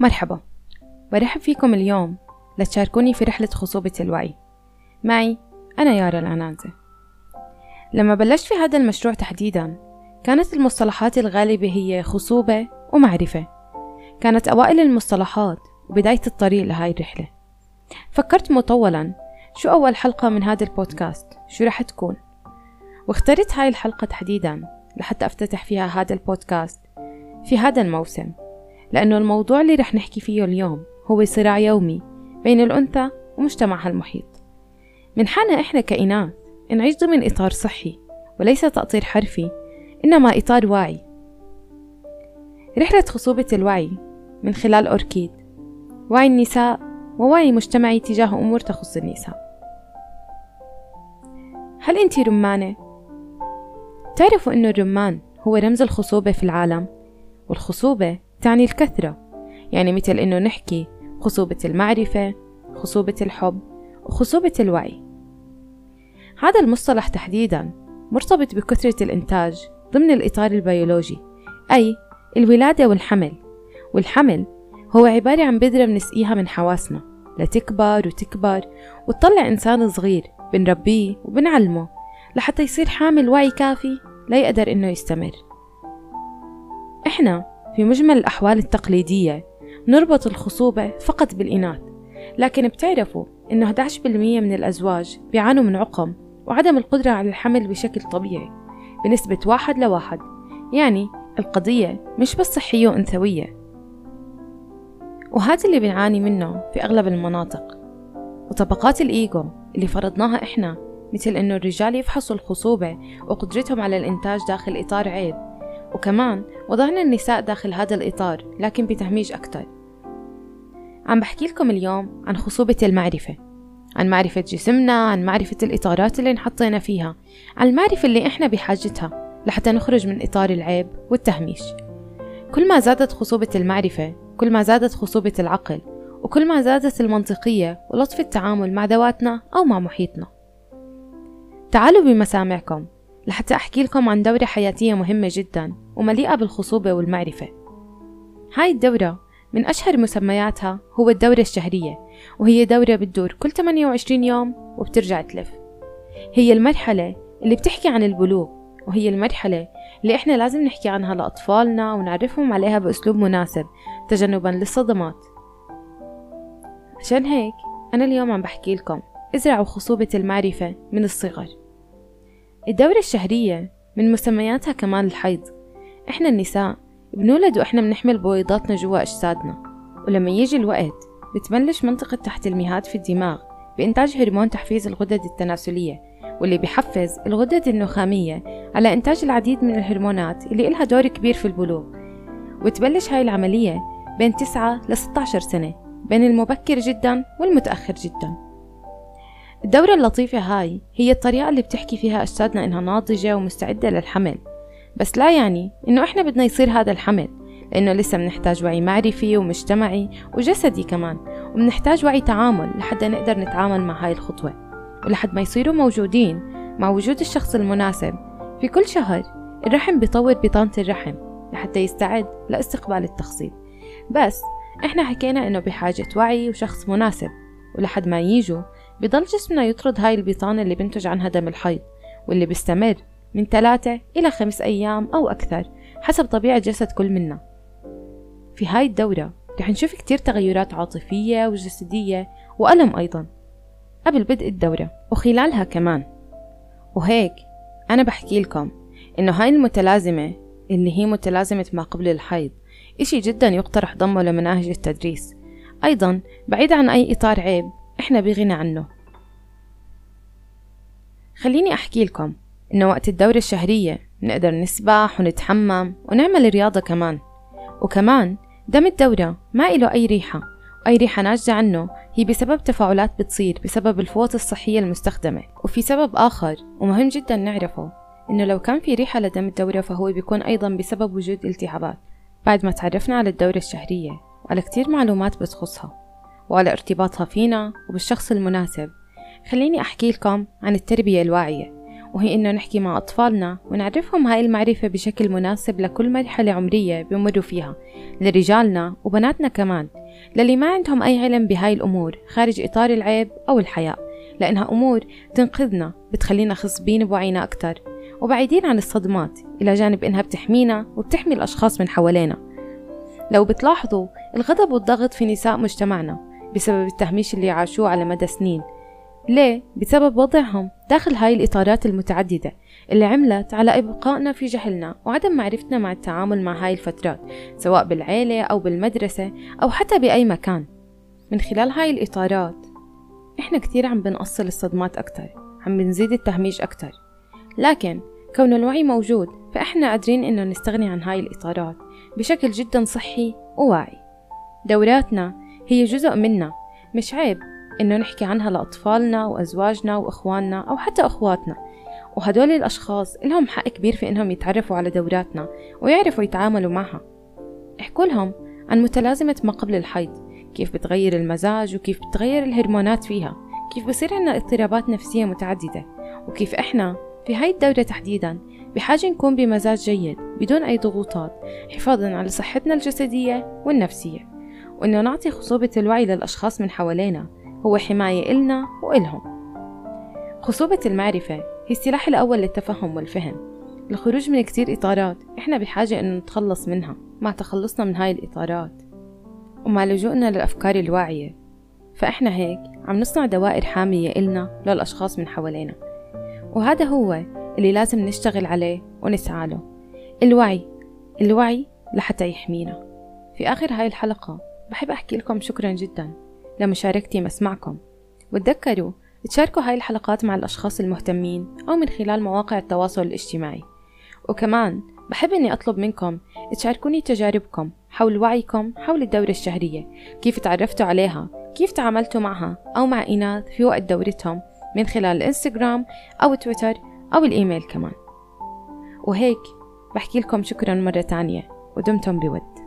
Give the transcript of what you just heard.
مرحبا. برحب فيكم اليوم لتشاركوني في رحلة خصوبة الوعي. معي أنا يارا العنانزة لما بلشت في هذا المشروع تحديدا كانت المصطلحات الغالبة هي خصوبة ومعرفة. كانت أوائل المصطلحات وبداية الطريق لهاي الرحلة. فكرت مطولا شو أول حلقة من هذا البودكاست؟ شو رح تكون؟ واخترت هاي الحلقة تحديدا لحتى أفتتح فيها هذا البودكاست في هذا الموسم. لأنه الموضوع اللي رح نحكي فيه اليوم هو صراع يومي بين الأنثى ومجتمعها المحيط من حقنا إحنا كإناث نعيش ضمن إطار صحي وليس تأطير حرفي إنما إطار واعي رحلة خصوبة الوعي من خلال أوركيد وعي النساء ووعي مجتمعي تجاه أمور تخص النساء. هل أنت رمانة؟ تعرفوا أنه الرمان هو رمز الخصوبة في العالم والخصوبة تعني الكثرة. يعني مثل إنه نحكي خصوبة المعرفة خصوبة الحب وخصوبة الوعي. هذا المصطلح تحديدا مرتبط بكثرة الإنتاج ضمن الإطار البيولوجي أي الولادة والحمل. والحمل هو عبارة عن بذرة بنسقيها من حواسنا لتكبر وتكبر وتطلع إنسان صغير بنربيه وبنعلمه لحتى يصير حامل وعي كافي ليقدر إنه يستمر. إحنا في مجمل الأحوال التقليدية. نربط الخصوبة فقط بالإناث لكن بتعرفوا إنه 11% من الأزواج بيعانوا من عقم وعدم القدرة على الحمل بشكل طبيعي بنسبة واحد لواحد. يعني القضية مش بس صحية وأنثوية. وهذا اللي بنعاني منه في أغلب المناطق. وطبقات الإيجو اللي فرضناها إحنا مثل إنه الرجال يفحصوا الخصوبة وقدرتهم على الإنتاج داخل إطار عيب وكمان وضعنا النساء داخل هذا الإطار لكن بتهميش أكتر. عم بحكي لكم اليوم عن خصوبة المعرفة عن معرفة جسمنا عن معرفة الإطارات اللي انحطينا فيها عن المعرفة اللي إحنا بحاجتها لحتى نخرج من إطار العيب والتهميش. كل ما زادت خصوبة المعرفة كل ما زادت خصوبة العقل وكل ما زادت المنطقية ولطف التعامل مع ذواتنا أو مع محيطنا. تعالوا بمسامعكم لحتى أحكي لكم عن دورة حياتية مهمة جدا ومليئة بالخصوبة والمعرفة. هاي الدورة من أشهر مسمياتها هو الدورة الشهرية وهي دورة بتدور كل 28 يوم وبترجع تلف. هي المرحلة اللي بتحكي عن البلوغ وهي المرحلة اللي إحنا لازم نحكي عنها لأطفالنا ونعرفهم عليها بأسلوب مناسب تجنبا للصدمات. عشان هيك أنا اليوم عم بحكي لكم إزرعوا خصوبة المعرفة من الصغر. الدورة الشهرية من مسمياتها كمان الحيض. إحنا النساء بنولد وإحنا بنحمل بويضاتنا جوا أجسادنا ولما يجي الوقت بتبلش منطقة تحت المهاد في الدماغ بإنتاج هرمون تحفيز الغدد التناسلية واللي بيحفز الغدد النخامية على إنتاج العديد من الهرمونات اللي إلها دور كبير في البلوغ. وتبلش هاي العملية بين 9 ل 16 سنة بين المبكر جدا والمتأخر جدا. الدورة اللطيفة هاي هي الطريقة اللي بتحكي فيها أجسادنا إنها ناضجة ومستعدة للحمل. بس لا يعني إنه إحنا بدنا يصير هذا الحمل لأنه لسه بنحتاج وعي معرفي ومجتمعي وجسدي كمان وبنحتاج وعي تعامل لحتى نقدر نتعامل مع هاي الخطوة. ولحد ما يصيروا موجودين مع وجود الشخص المناسب في كل شهر الرحم بيطور بطانة الرحم لحتى يستعد لاستقبال التخصيب. بس إحنا حكينا إنه بحاجة وعي وشخص مناسب ولحد ما ييجوا بضل جسمنا يطرد هاي البطانة اللي بنتج عنها دم الحيض واللي بيستمر من ثلاثة إلى خمس أيام أو أكثر حسب طبيعة جسد كل منا. في هاي الدورة رح نشوف كتير تغيرات عاطفية وجسدية وألم أيضا قبل بدء الدورة وخلالها كمان. وهيك أنا بحكي لكم إنه هاي المتلازمة اللي هي متلازمة ما قبل الحيض إشي جدا يقترح ضمه لمناهج التدريس. أيضا بعيد عن أي إطار عيب إحنا بغنى عنه. خليني أحكي لكم إنه وقت الدورة الشهرية نقدر نسبح ونتحمم ونعمل رياضة كمان. وكمان دم الدورة ما إله أي ريحة أي ريحة ناتجة عنه. هي بسبب تفاعلات بتصير بسبب الفوط الصحية المستخدمة. وفي سبب آخر ومهم جدا نعرفه إنه لو كان في ريحة لدم الدورة فهو بيكون أيضا بسبب وجود التهابات. بعد ما تعرفنا على الدورة الشهرية وعلى كتير معلومات بتخصها. وعلى ارتباطها فينا وبالشخص المناسب. خليني أحكي لكم عن التربية الواعية وهي إنه نحكي مع أطفالنا ونعرفهم هاي المعرفة بشكل مناسب لكل مرحلة عمرية بمروا فيها لرجالنا وبناتنا كمان للي ما عندهم أي علم بهاي الأمور خارج إطار العيب أو الحياء لأنها أمور تنقذنا بتخلينا خصبين بوعينا أكتر. وبعيدين عن الصدمات إلى جانب إنها بتحمينا وبتحمي الأشخاص من حوالينا. لو بتلاحظوا الغضب والضغط في نساء مجتمعنا. بسبب التهميش اللي عاشوه على مدى سنين. ليه؟ بسبب وضعهم داخل هاي الإطارات المتعددة اللي عملت على إبقائنا في جهلنا وعدم معرفتنا مع التعامل مع هاي الفترات سواء بالعيلة أو بالمدرسة أو حتى بأي مكان. من خلال هاي الإطارات إحنا كتير عم بنقصل الصدمات أكتر عم بنزيد التهميش أكتر. لكن كون الوعي موجود فإحنا قادرين إنه نستغني عن هاي الإطارات بشكل جدا صحي وواعي. دوراتنا هي جزء منا. مش عيب إنه نحكي عنها لأطفالنا وأزواجنا وإخواننا أو حتى أخواتنا. وهدول الأشخاص لهم حق كبير في إنهم يتعرفوا على دوراتنا ويعرفوا يتعاملوا معها. احكوا لهم عن متلازمة ما قبل الحيض. كيف بتغير المزاج وكيف بتغير الهرمونات فيها. كيف بصير عنا اضطرابات نفسية متعددة. وكيف إحنا في هاي الدورة تحديدا بحاجة نكون بمزاج جيد بدون أي ضغوطات حفاظا على صحتنا الجسدية والنفسية. وإنه نعطي خصوبة الوعي للأشخاص من حوالينا هو حماية إلنا وإلهم. خصوبة المعرفة هي السلاح الأول للتفهم والفهم. الخروج من كتير إطارات إحنا بحاجة إنه نتخلص منها مع تخلصنا من هاي الإطارات. ومع لجوءنا للأفكار الواعية فإحنا هيك عم نصنع دوائر حامية إلنا للأشخاص من حوالينا. وهذا هو اللي لازم نشتغل عليه ونسعى له. الوعي الوعي لحتى يحمينا. في آخر هاي الحلقة بحب أحكي لكم شكرا جدا لمشاركتي مسمعكم وتذكروا تشاركوا هاي الحلقات مع الأشخاص المهتمين أو من خلال مواقع التواصل الاجتماعي. وكمان بحب أني أطلب منكم تشاركوني تجاربكم حول وعيكم حول الدورة الشهرية كيف تعرفتوا عليها كيف تعاملتوا معها أو مع إناث في وقت دورتهم من خلال الإنستغرام أو تويتر أو الإيميل كمان. وهيك بحكي لكم شكرا مرة تانية ودمتم بود.